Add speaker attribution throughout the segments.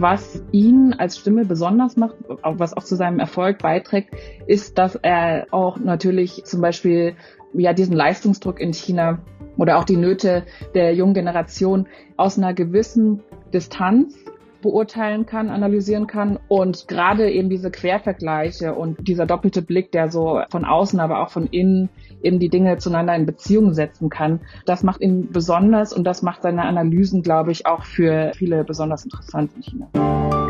Speaker 1: was ihn als Stimme besonders macht, was auch zu seinem Erfolg beiträgt, ist, dass er auch natürlich zum Beispiel ja diesen Leistungsdruck in China oder auch die Nöte der jungen Generation aus einer gewissen Distanz beurteilen kann, analysieren kann und gerade eben diese Quervergleiche und dieser doppelte Blick, der so von außen, aber auch von innen eben die Dinge zueinander in Beziehung setzen kann, das macht ihn besonders und das macht seine Analysen, glaube ich, auch für viele besonders interessant in China.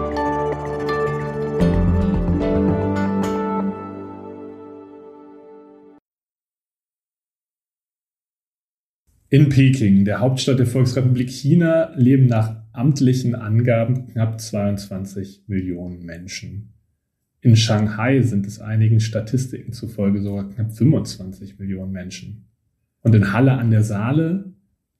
Speaker 2: In Peking, der Hauptstadt der Volksrepublik China, leben nach amtlichen Angaben knapp 22 Millionen Menschen. In Shanghai sind es einigen Statistiken zufolge sogar knapp 25 Millionen Menschen. Und in Halle an der Saale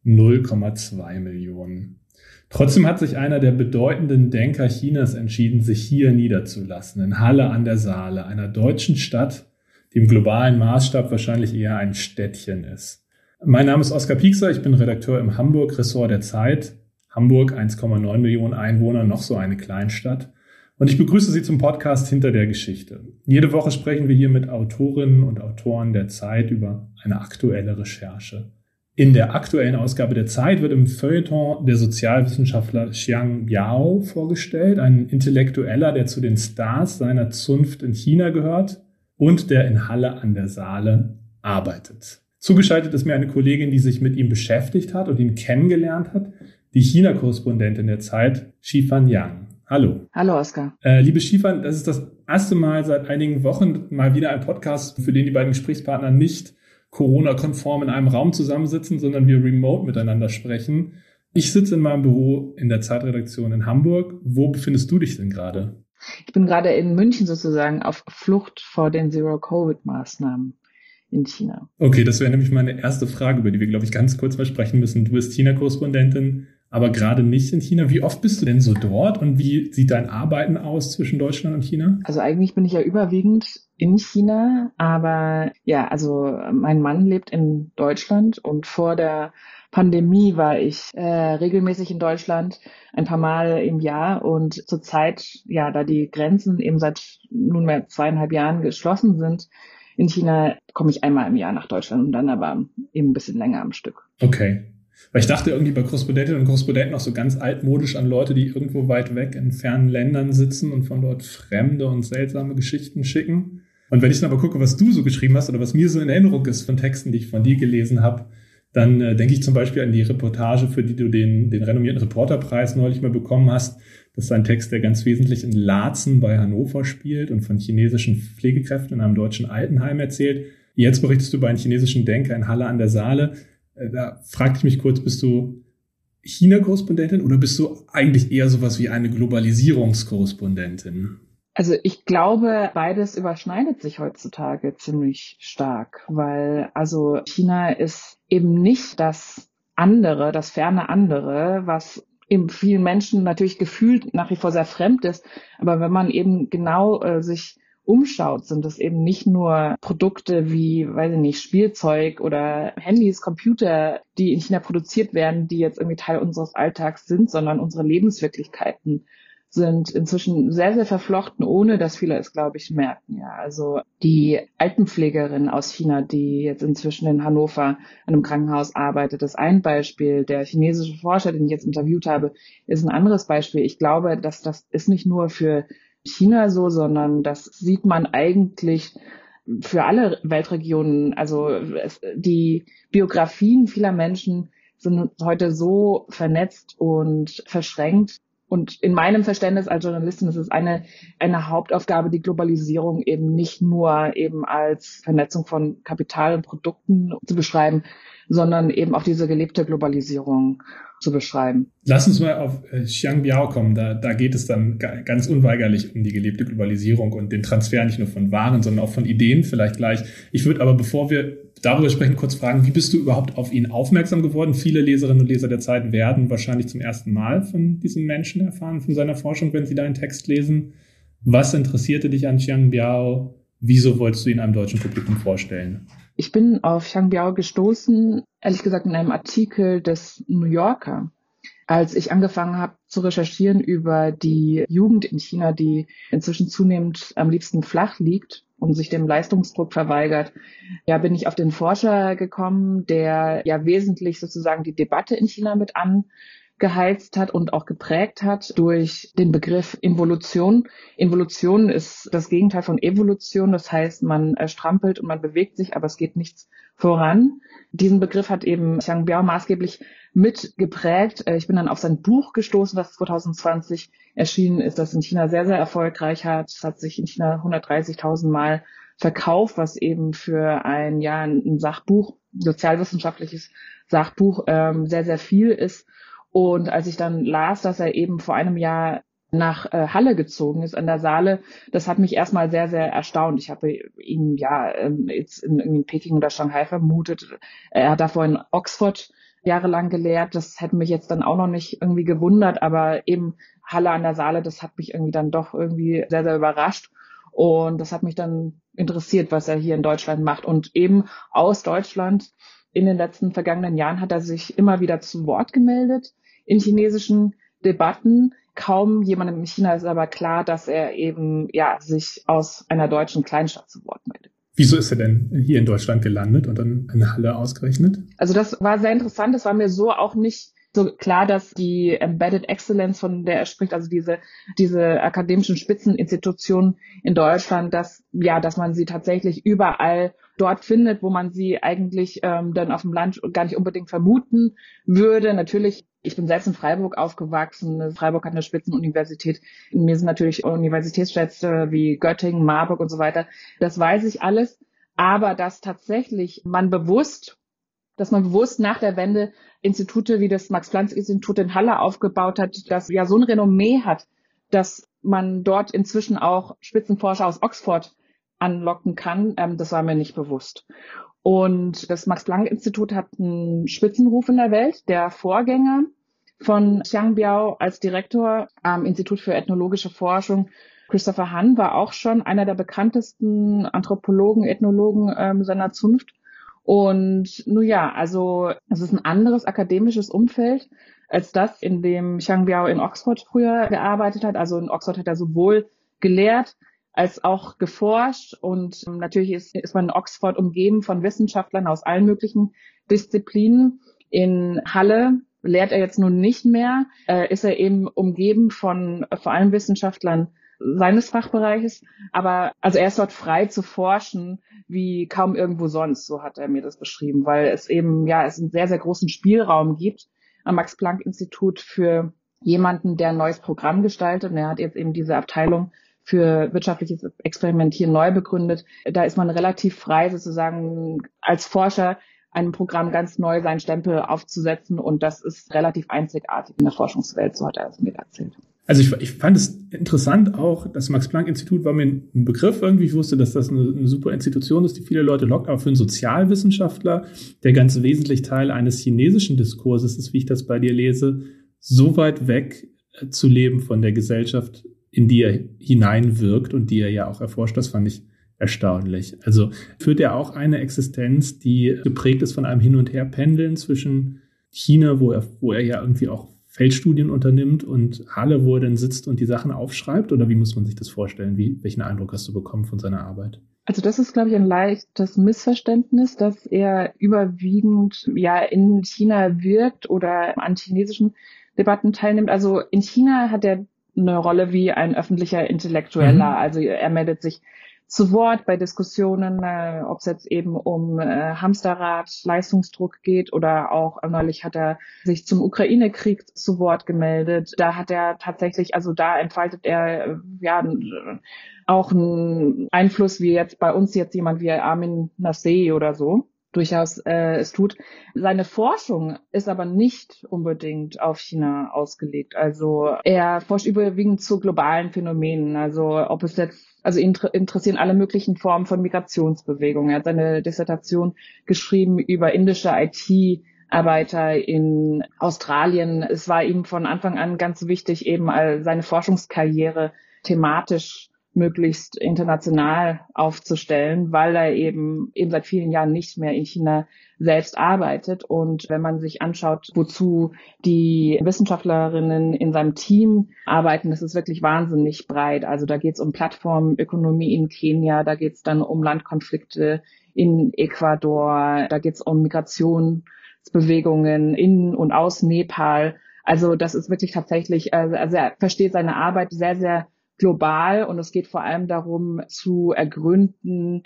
Speaker 2: 0,2 Millionen. Trotzdem hat sich einer der bedeutenden Denker Chinas entschieden, sich hier niederzulassen, in Halle an der Saale, einer deutschen Stadt, die im globalen Maßstab wahrscheinlich eher ein Städtchen ist. Mein Name ist Oskar Piekser, ich bin Redakteur im Hamburg-Ressort der Zeit Hamburg 1,9 Millionen Einwohner, noch so eine Kleinstadt. Und ich begrüße Sie zum Podcast Hinter der Geschichte. Jede Woche sprechen wir hier mit Autorinnen und Autoren der Zeit über eine aktuelle Recherche. In der aktuellen Ausgabe der Zeit wird im Feuilleton der Sozialwissenschaftler Xiang Biao vorgestellt, ein Intellektueller, der zu den Stars seiner Zunft in China gehört und der in Halle an der Saale arbeitet. Zugeschaltet ist mir eine Kollegin, die sich mit ihm beschäftigt hat und ihn kennengelernt hat die China-Korrespondentin der Zeit, Shifan Yang. Hallo.
Speaker 1: Hallo, Oskar.
Speaker 2: Äh, liebe Shifan, das ist das erste Mal seit einigen Wochen mal wieder ein Podcast, für den die beiden Gesprächspartner nicht Corona-konform in einem Raum zusammensitzen, sondern wir remote miteinander sprechen. Ich sitze in meinem Büro in der Zeitredaktion in Hamburg. Wo befindest du dich denn gerade?
Speaker 1: Ich bin gerade in München sozusagen auf Flucht vor den Zero-Covid-Maßnahmen in China.
Speaker 2: Okay, das wäre nämlich meine erste Frage, über die wir, glaube ich, ganz kurz mal sprechen müssen. Du bist China-Korrespondentin aber gerade nicht in China. Wie oft bist du denn so dort und wie sieht dein Arbeiten aus zwischen Deutschland und China?
Speaker 1: Also eigentlich bin ich ja überwiegend in China, aber ja, also mein Mann lebt in Deutschland und vor der Pandemie war ich äh, regelmäßig in Deutschland, ein paar Mal im Jahr und zurzeit, ja, da die Grenzen eben seit nunmehr zweieinhalb Jahren geschlossen sind, in China komme ich einmal im Jahr nach Deutschland und dann aber eben ein bisschen länger am Stück.
Speaker 2: Okay. Weil ich dachte irgendwie bei Korrespondentinnen und Korrespondenten auch so ganz altmodisch an Leute, die irgendwo weit weg in fernen Ländern sitzen und von dort fremde und seltsame Geschichten schicken. Und wenn ich dann aber gucke, was du so geschrieben hast oder was mir so in Erinnerung ist von Texten, die ich von dir gelesen habe, dann äh, denke ich zum Beispiel an die Reportage, für die du den, den renommierten Reporterpreis neulich mal bekommen hast. Das ist ein Text, der ganz wesentlich in Laatzen bei Hannover spielt und von chinesischen Pflegekräften in einem deutschen Altenheim erzählt. Jetzt berichtest du über einen chinesischen Denker in Halle an der Saale. Äh, da fragte ich mich kurz, bist du China-Korrespondentin oder bist du eigentlich eher sowas wie eine Globalisierungskorrespondentin?
Speaker 1: Also ich glaube, beides überschneidet sich heutzutage ziemlich stark, weil also China ist eben nicht das andere, das ferne andere, was eben vielen Menschen natürlich gefühlt nach wie vor sehr fremd ist. Aber wenn man eben genau äh, sich umschaut, sind es eben nicht nur Produkte wie, weiß ich nicht, Spielzeug oder Handys, Computer, die in China produziert werden, die jetzt irgendwie Teil unseres Alltags sind, sondern unsere Lebenswirklichkeiten sind inzwischen sehr, sehr verflochten, ohne dass viele es, glaube ich, merken. Ja, also die Altenpflegerin aus China, die jetzt inzwischen in Hannover an einem Krankenhaus arbeitet, ist ein Beispiel. Der chinesische Forscher, den ich jetzt interviewt habe, ist ein anderes Beispiel. Ich glaube, dass das ist nicht nur für China so, sondern das sieht man eigentlich für alle Weltregionen. Also es, die Biografien vieler Menschen sind heute so vernetzt und verschränkt. Und in meinem Verständnis als Journalistin ist es eine, eine Hauptaufgabe, die Globalisierung eben nicht nur eben als Vernetzung von Kapital und Produkten zu beschreiben, sondern eben auch diese gelebte Globalisierung zu beschreiben.
Speaker 2: Lass uns mal auf äh, Xiangbiao kommen. Da, da geht es dann ganz unweigerlich um die gelebte Globalisierung und den Transfer nicht nur von Waren, sondern auch von Ideen vielleicht gleich. Ich würde aber, bevor wir darüber sprechen, kurz fragen, wie bist du überhaupt auf ihn aufmerksam geworden? Viele Leserinnen und Leser der Zeit werden wahrscheinlich zum ersten Mal von diesem Menschen erfahren, von seiner Forschung, wenn sie deinen Text lesen. Was interessierte dich an Xiangbiao? Wieso wolltest du ihn einem deutschen Publikum vorstellen?
Speaker 1: Ich bin auf Xiangbiao gestoßen, ehrlich gesagt in einem Artikel des New Yorker. als ich angefangen habe zu recherchieren über die Jugend in China, die inzwischen zunehmend am liebsten flach liegt und sich dem Leistungsdruck verweigert, ja, bin ich auf den Forscher gekommen, der ja wesentlich sozusagen die Debatte in China mit angeheizt hat und auch geprägt hat durch den Begriff Involution. Involution ist das Gegenteil von Evolution. Das heißt, man strampelt und man bewegt sich, aber es geht nichts voran. Diesen Begriff hat eben Xiang Biao maßgeblich mitgeprägt. Äh, ich bin dann auf sein Buch gestoßen, das 2020 erschienen ist, das in China sehr, sehr erfolgreich hat. Es hat sich in China 130.000 Mal verkauft, was eben für ein, ja, ein Sachbuch, sozialwissenschaftliches Sachbuch, ähm, sehr, sehr viel ist. Und als ich dann las, dass er eben vor einem Jahr nach äh, Halle gezogen ist, an der Saale, das hat mich erstmal sehr, sehr erstaunt. Ich habe ihn ja ähm, jetzt in, in Peking oder Shanghai vermutet. Er hat davor in Oxford jahrelang gelehrt. Das hätte mich jetzt dann auch noch nicht irgendwie gewundert, aber eben Halle an der Saale, das hat mich irgendwie dann doch irgendwie sehr, sehr überrascht. Und das hat mich dann interessiert, was er hier in Deutschland macht. Und eben aus Deutschland in den letzten vergangenen Jahren hat er sich immer wieder zu Wort gemeldet in chinesischen Debatten. Kaum jemandem in China ist aber klar, dass er eben ja sich aus einer deutschen Kleinstadt zu Wort meldet.
Speaker 2: Wieso ist er denn hier in Deutschland gelandet und dann in Halle ausgerechnet?
Speaker 1: Also das war sehr interessant. Das war mir so auch nicht so klar, dass die Embedded Excellence, von der er spricht, also diese, diese akademischen Spitzeninstitutionen in Deutschland, dass, ja, dass man sie tatsächlich überall dort findet, wo man sie eigentlich ähm, dann auf dem Land gar nicht unbedingt vermuten würde. Natürlich, ich bin selbst in Freiburg aufgewachsen. Freiburg hat eine Spitzenuniversität. Mir sind natürlich Universitätsstädte wie Göttingen, Marburg und so weiter. Das weiß ich alles. Aber dass tatsächlich man bewusst dass man bewusst nach der Wende Institute wie das Max-Planck-Institut in Halle aufgebaut hat, das ja so ein Renommee hat, dass man dort inzwischen auch Spitzenforscher aus Oxford anlocken kann, ähm, das war mir nicht bewusst. Und das Max-Planck-Institut hat einen Spitzenruf in der Welt. Der Vorgänger von Xiang Biao als Direktor am Institut für ethnologische Forschung, Christopher Hahn, war auch schon einer der bekanntesten Anthropologen, Ethnologen ähm, seiner Zunft. Und nun ja, also es ist ein anderes akademisches Umfeld als das, in dem Xiang Biao in Oxford früher gearbeitet hat. Also in Oxford hat er sowohl gelehrt als auch geforscht und natürlich ist, ist man in Oxford umgeben von Wissenschaftlern aus allen möglichen Disziplinen. In Halle lehrt er jetzt nun nicht mehr, äh, ist er eben umgeben von vor allem Wissenschaftlern seines Fachbereiches. Aber also er ist dort frei zu forschen, wie kaum irgendwo sonst, so hat er mir das beschrieben, weil es eben, ja, es einen sehr, sehr großen Spielraum gibt am Max-Planck-Institut für jemanden, der ein neues Programm gestaltet. Und er hat jetzt eben diese Abteilung für wirtschaftliches Experimentieren neu begründet. Da ist man relativ frei, sozusagen als Forscher einem Programm ganz neu seinen Stempel aufzusetzen. Und das ist relativ einzigartig in der Forschungswelt, so hat er es mir erzählt.
Speaker 2: Also ich, ich fand es interessant auch, das Max-Planck-Institut war mir ein Begriff irgendwie. Ich wusste, dass das eine, eine, super Institution ist, die viele Leute lockt, aber für einen Sozialwissenschaftler, der ganz wesentlich Teil eines chinesischen Diskurses ist, wie ich das bei dir lese, so weit weg äh, zu leben von der Gesellschaft, in die er hineinwirkt und die er ja auch erforscht, das fand ich erstaunlich. Also führt er auch eine Existenz, die geprägt ist von einem Hin- und Herpendeln zwischen China, wo er, wo er ja irgendwie auch Feldstudien unternimmt und Halle, wo er dann sitzt und die Sachen aufschreibt? Oder wie muss man sich das vorstellen? Wie, welchen Eindruck hast du bekommen von seiner Arbeit?
Speaker 1: Also das ist, glaube ich, ein leichtes Missverständnis, dass er überwiegend ja in China wirkt oder an chinesischen Debatten teilnimmt. Also in China hat er eine Rolle wie ein öffentlicher Intellektueller. Mhm. Also er meldet sich zu Wort bei Diskussionen, äh, ob es jetzt eben um äh, Hamsterrad, Leistungsdruck geht oder auch äh, neulich hat er sich zum Ukraine-Krieg zu Wort gemeldet. Da hat er tatsächlich, also da entfaltet er äh, ja auch einen Einfluss wie jetzt bei uns jetzt jemand wie Armin Nassei oder so durchaus äh, es tut. Seine Forschung ist aber nicht unbedingt auf China ausgelegt. Also er forscht überwiegend zu globalen Phänomenen. Also ob es jetzt, also ihn interessieren alle möglichen Formen von Migrationsbewegungen. Er hat seine Dissertation geschrieben über indische IT. Arbeiter in Australien. Es war ihm von Anfang an ganz wichtig, eben seine Forschungskarriere thematisch möglichst international aufzustellen, weil er eben eben seit vielen Jahren nicht mehr in China selbst arbeitet. Und wenn man sich anschaut, wozu die Wissenschaftlerinnen in seinem Team arbeiten, das ist wirklich wahnsinnig breit. Also da geht es um Plattformökonomie in Kenia, da geht es dann um Landkonflikte in Ecuador, da geht es um Migrationsbewegungen in und aus Nepal. Also das ist wirklich tatsächlich, also er versteht seine Arbeit sehr, sehr global und es geht vor allem darum zu ergründen,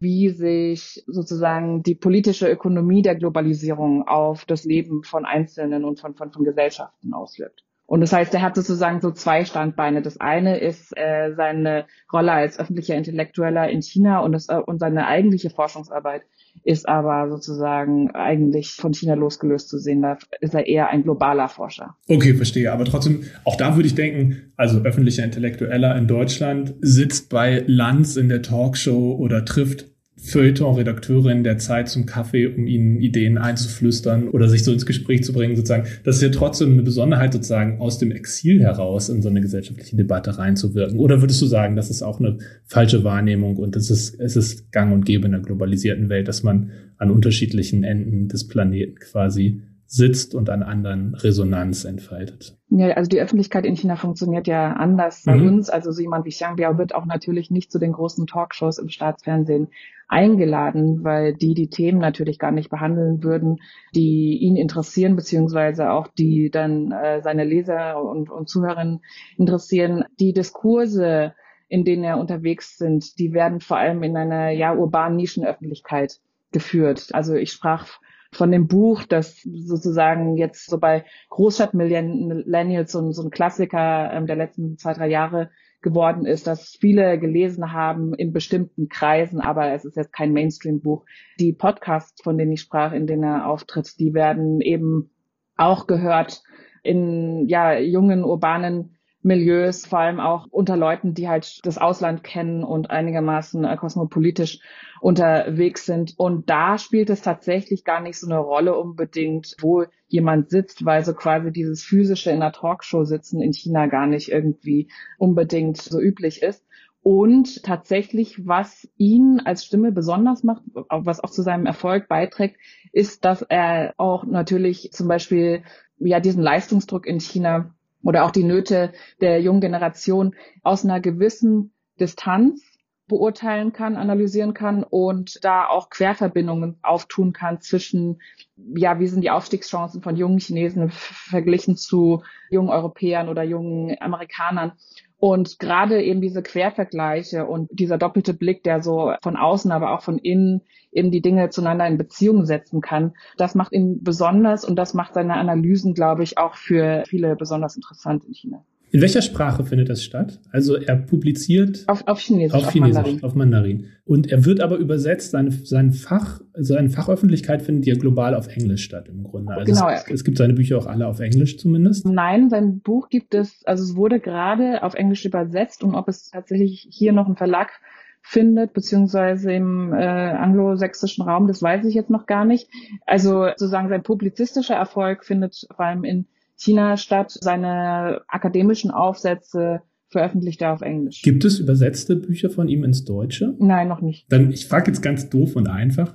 Speaker 1: wie sich sozusagen die politische Ökonomie der Globalisierung auf das Leben von Einzelnen und von, von, von Gesellschaften auswirkt. Und das heißt, er hat sozusagen so zwei Standbeine. Das eine ist äh, seine Rolle als öffentlicher Intellektueller in China und, das, äh, und seine eigentliche Forschungsarbeit ist aber sozusagen eigentlich von China losgelöst zu sehen. Da ist er eher ein globaler Forscher.
Speaker 2: Okay, verstehe. Aber trotzdem, auch da würde ich denken, also öffentlicher Intellektueller in Deutschland sitzt bei Lanz in der Talkshow oder trifft Feuilleton-Redakteurin der Zeit zum Kaffee, um ihnen Ideen einzuflüstern oder sich so ins Gespräch zu bringen, sozusagen. Das ist ja trotzdem eine Besonderheit, sozusagen aus dem Exil heraus in so eine gesellschaftliche Debatte reinzuwirken. Oder würdest du sagen, das ist auch eine falsche Wahrnehmung und es ist, es ist gang und gäbe in der globalisierten Welt, dass man an unterschiedlichen Enden des Planeten quasi sitzt und an anderen Resonanz entfaltet.
Speaker 1: Ja, also die Öffentlichkeit in China funktioniert ja anders bei mhm. uns. Also so jemand wie Xiang Biao wird auch natürlich nicht zu den großen Talkshows im Staatsfernsehen eingeladen, weil die die Themen natürlich gar nicht behandeln würden, die ihn interessieren, beziehungsweise auch die dann äh, seine Leser und, und Zuhörerinnen interessieren. Die Diskurse, in denen er unterwegs sind, die werden vor allem in einer ja urbanen Nischenöffentlichkeit geführt. Also ich sprach von dem Buch, das sozusagen jetzt so bei Großstadtmillennials so, so ein Klassiker ähm, der letzten zwei, drei Jahre geworden ist, dass viele gelesen haben in bestimmten Kreisen, aber es ist jetzt kein Mainstream-Buch. Die Podcasts, von denen ich sprach, in denen er auftritt, die werden eben auch gehört in ja jungen urbanen Milieus, vor allem auch unter Leuten, die halt das Ausland kennen und einigermaßen äh, kosmopolitisch unterwegs sind. Und da spielt es tatsächlich gar nicht so eine Rolle unbedingt, wo jemand sitzt, weil so quasi dieses physische in einer Talkshow sitzen in China gar nicht irgendwie unbedingt so üblich ist. Und tatsächlich, was ihn als Stimme besonders macht, was auch zu seinem Erfolg beiträgt, ist, dass er auch natürlich zum Beispiel ja diesen Leistungsdruck in China oder auch die Nöte der jungen Generation aus einer gewissen Distanz beurteilen kann, analysieren kann und da auch Querverbindungen auftun kann zwischen, ja, wie sind die Aufstiegschancen von jungen Chinesen verglichen zu jungen Europäern oder jungen Amerikanern und gerade eben diese Quervergleiche und dieser doppelte Blick, der so von außen, aber auch von innen eben die Dinge zueinander in Beziehung setzen kann, das macht ihn besonders und das macht seine Analysen, glaube ich, auch für viele besonders interessant in China.
Speaker 2: In welcher Sprache findet das statt? Also er publiziert
Speaker 1: auf, auf Chinesisch,
Speaker 2: auf, Chinesisch, auf Mandarin. auf Mandarin. Und er wird aber übersetzt, seine, sein Fach, seine Fachöffentlichkeit findet ja global auf Englisch statt im Grunde. Also genau. es, es gibt seine Bücher auch alle auf Englisch zumindest.
Speaker 1: Nein, sein Buch gibt es, also es wurde gerade auf Englisch übersetzt und ob es tatsächlich hier noch einen Verlag findet, beziehungsweise im äh, anglosächsischen Raum, das weiß ich jetzt noch gar nicht. Also sozusagen sein publizistischer Erfolg findet vor allem in China statt. Seine akademischen Aufsätze veröffentlicht er auf Englisch.
Speaker 2: Gibt es übersetzte Bücher von ihm ins Deutsche?
Speaker 1: Nein, noch nicht.
Speaker 2: Dann, ich frage jetzt ganz doof und einfach.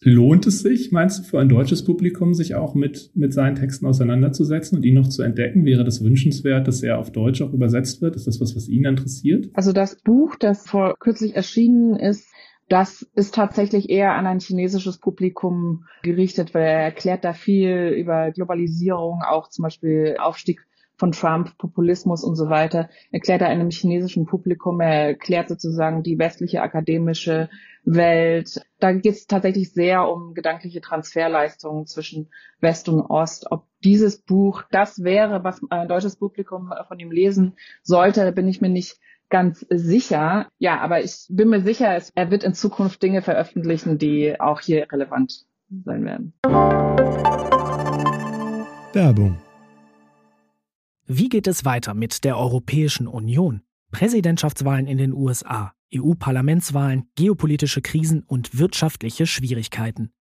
Speaker 2: Lohnt es sich, meinst du, für ein deutsches Publikum, sich auch mit, mit seinen Texten auseinanderzusetzen und ihn noch zu entdecken? Wäre das wünschenswert, dass er auf Deutsch auch übersetzt wird? Ist das was, was ihn interessiert?
Speaker 1: Also das Buch, das vor kürzlich erschienen ist, das ist tatsächlich eher an ein chinesisches Publikum gerichtet, weil er erklärt da viel über Globalisierung, auch zum Beispiel Aufstieg von Trump, Populismus und so weiter, erklärt er einem chinesischen Publikum, er erklärt sozusagen die westliche akademische Welt. Da geht es tatsächlich sehr um gedankliche Transferleistungen zwischen West und Ost. Ob dieses Buch das wäre, was ein deutsches Publikum von ihm lesen sollte, bin ich mir nicht ganz sicher. Ja, aber ich bin mir sicher, er wird in Zukunft Dinge veröffentlichen, die auch hier relevant sein werden.
Speaker 3: Werbung. Wie geht es weiter mit der Europäischen Union? Präsidentschaftswahlen in den USA, EU-Parlamentswahlen, geopolitische Krisen und wirtschaftliche Schwierigkeiten.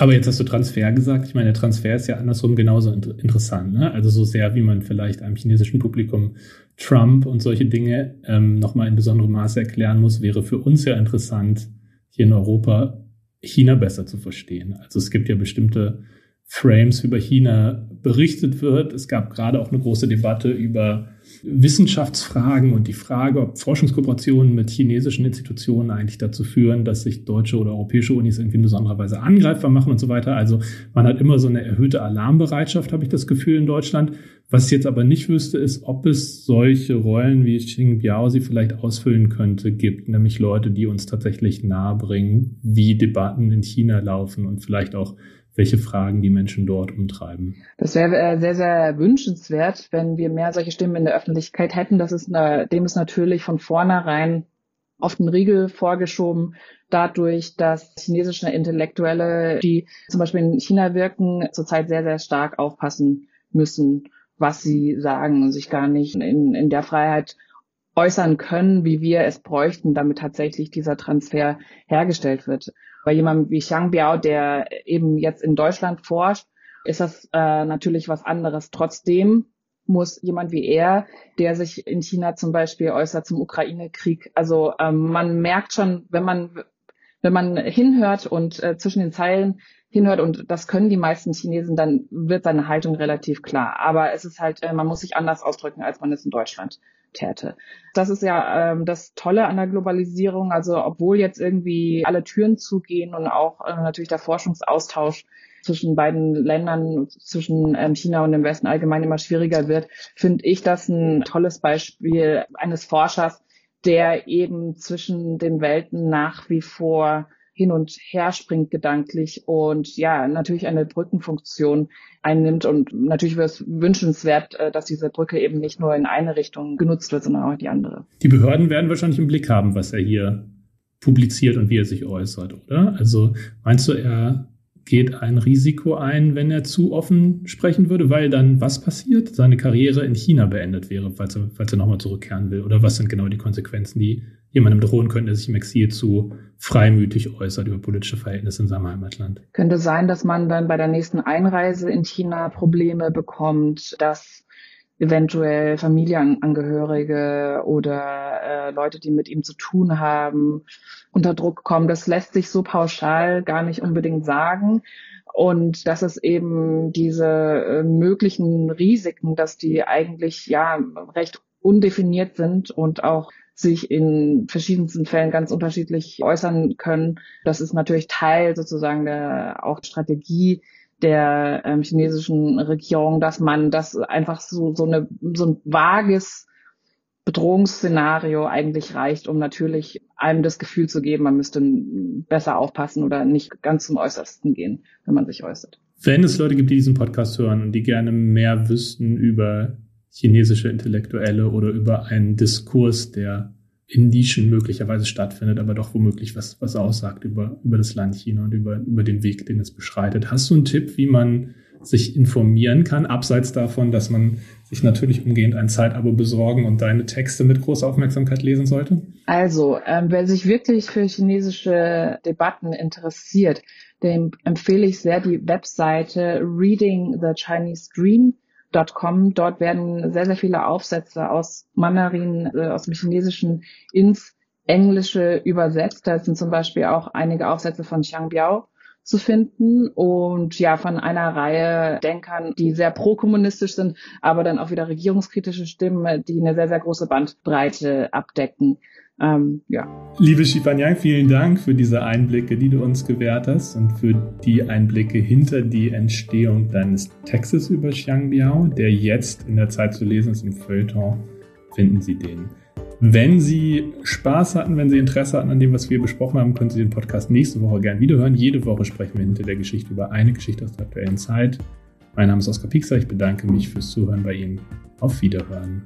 Speaker 2: Aber jetzt hast du Transfer gesagt. Ich meine, der Transfer ist ja andersrum genauso inter interessant. Ne? Also so sehr, wie man vielleicht einem chinesischen Publikum Trump und solche Dinge ähm, nochmal in besonderem Maße erklären muss, wäre für uns ja interessant, hier in Europa China besser zu verstehen. Also es gibt ja bestimmte Frames über China berichtet wird. Es gab gerade auch eine große Debatte über Wissenschaftsfragen und die Frage, ob Forschungskooperationen mit chinesischen Institutionen eigentlich dazu führen, dass sich deutsche oder europäische Unis irgendwie in besonderer Weise angreifbar machen und so weiter. Also man hat immer so eine erhöhte Alarmbereitschaft, habe ich das Gefühl, in Deutschland. Was ich jetzt aber nicht wüsste, ist, ob es solche Rollen, wie Xing Biao sie vielleicht ausfüllen könnte, gibt, nämlich Leute, die uns tatsächlich nahebringen, wie Debatten in China laufen und vielleicht auch welche Fragen die Menschen dort umtreiben.
Speaker 1: Das wäre äh, sehr, sehr wünschenswert, wenn wir mehr solche Stimmen in der Öffentlichkeit hätten. Das ist eine, dem ist natürlich von vornherein auf den Riegel vorgeschoben, dadurch, dass chinesische Intellektuelle, die zum Beispiel in China wirken, zurzeit sehr, sehr stark aufpassen müssen, was sie sagen und sich gar nicht in, in der Freiheit äußern können, wie wir es bräuchten, damit tatsächlich dieser Transfer hergestellt wird. Bei jemandem wie Xiang Biao, der eben jetzt in Deutschland forscht, ist das äh, natürlich was anderes. Trotzdem muss jemand wie er, der sich in China zum Beispiel äußert zum Ukraine-Krieg, also ähm, man merkt schon, wenn man wenn man hinhört und äh, zwischen den Zeilen hinhört und das können die meisten Chinesen, dann wird seine Haltung relativ klar. Aber es ist halt, äh, man muss sich anders ausdrücken, als man es in Deutschland täte. Das ist ja ähm, das Tolle an der Globalisierung. Also obwohl jetzt irgendwie alle Türen zugehen und auch äh, natürlich der Forschungsaustausch zwischen beiden Ländern, zwischen ähm, China und dem Westen allgemein immer schwieriger wird, finde ich das ein tolles Beispiel eines Forschers, der eben zwischen den Welten nach wie vor hin und her springt gedanklich und ja, natürlich eine Brückenfunktion einnimmt und natürlich wäre es wünschenswert, äh, dass diese Brücke eben nicht nur in eine Richtung genutzt wird, sondern auch in die andere.
Speaker 2: Die Behörden werden wahrscheinlich im Blick haben, was er hier publiziert und wie er sich äußert, oder? Also meinst du, er geht ein Risiko ein, wenn er zu offen sprechen würde, weil dann was passiert? Seine Karriere in China beendet wäre, falls er, falls er nochmal zurückkehren will? Oder was sind genau die Konsequenzen, die jemandem drohen könnten, der sich im Exil zu freimütig äußert über politische Verhältnisse in seinem Heimatland.
Speaker 1: Könnte sein, dass man dann bei der nächsten Einreise in China Probleme bekommt, dass eventuell Familienangehörige oder äh, Leute, die mit ihm zu tun haben, unter Druck kommen. Das lässt sich so pauschal gar nicht unbedingt sagen. Und dass es eben diese äh, möglichen Risiken, dass die eigentlich ja recht undefiniert sind und auch sich in verschiedensten Fällen ganz unterschiedlich äußern können. Das ist natürlich Teil sozusagen der auch Strategie der ähm, chinesischen Regierung, dass man das einfach so, so, eine, so ein vages Bedrohungsszenario eigentlich reicht, um natürlich einem das Gefühl zu geben, man müsste besser aufpassen oder nicht ganz zum Äußersten gehen, wenn man sich äußert.
Speaker 2: Wenn es Leute gibt, die diesen Podcast hören und die gerne mehr wüssten über chinesische Intellektuelle oder über einen Diskurs, der in Nischen möglicherweise stattfindet, aber doch womöglich was, was aussagt über, über das Land China und über, über den Weg, den es beschreitet. Hast du einen Tipp, wie man sich informieren kann, abseits davon, dass man sich natürlich umgehend ein Zeitabo besorgen und deine Texte mit großer Aufmerksamkeit lesen sollte?
Speaker 1: Also, ähm, wer sich wirklich für chinesische Debatten interessiert, dem empfehle ich sehr die Webseite Reading the Chinese Dream Com. Dort werden sehr, sehr viele Aufsätze aus Mandarin, äh, aus dem Chinesischen ins Englische übersetzt. Da sind zum Beispiel auch einige Aufsätze von Xiang Biao zu finden und ja von einer Reihe Denkern, die sehr pro-kommunistisch sind, aber dann auch wieder regierungskritische Stimmen, die eine sehr, sehr große Bandbreite abdecken. Ähm, ja.
Speaker 2: Liebe Shipanyang, vielen Dank für diese Einblicke, die du uns gewährt hast und für die Einblicke hinter die Entstehung deines Textes über Xiangbiao, der jetzt in der Zeit zu lesen ist im Feuilleton. Finden Sie den. Wenn Sie Spaß hatten, wenn Sie Interesse hatten an dem, was wir besprochen haben, können Sie den Podcast nächste Woche gerne wiederhören. Jede Woche sprechen wir hinter der Geschichte über eine Geschichte aus der aktuellen Zeit. Mein Name ist Oskar Piekser. Ich bedanke mich fürs Zuhören bei Ihnen. Auf Wiederhören.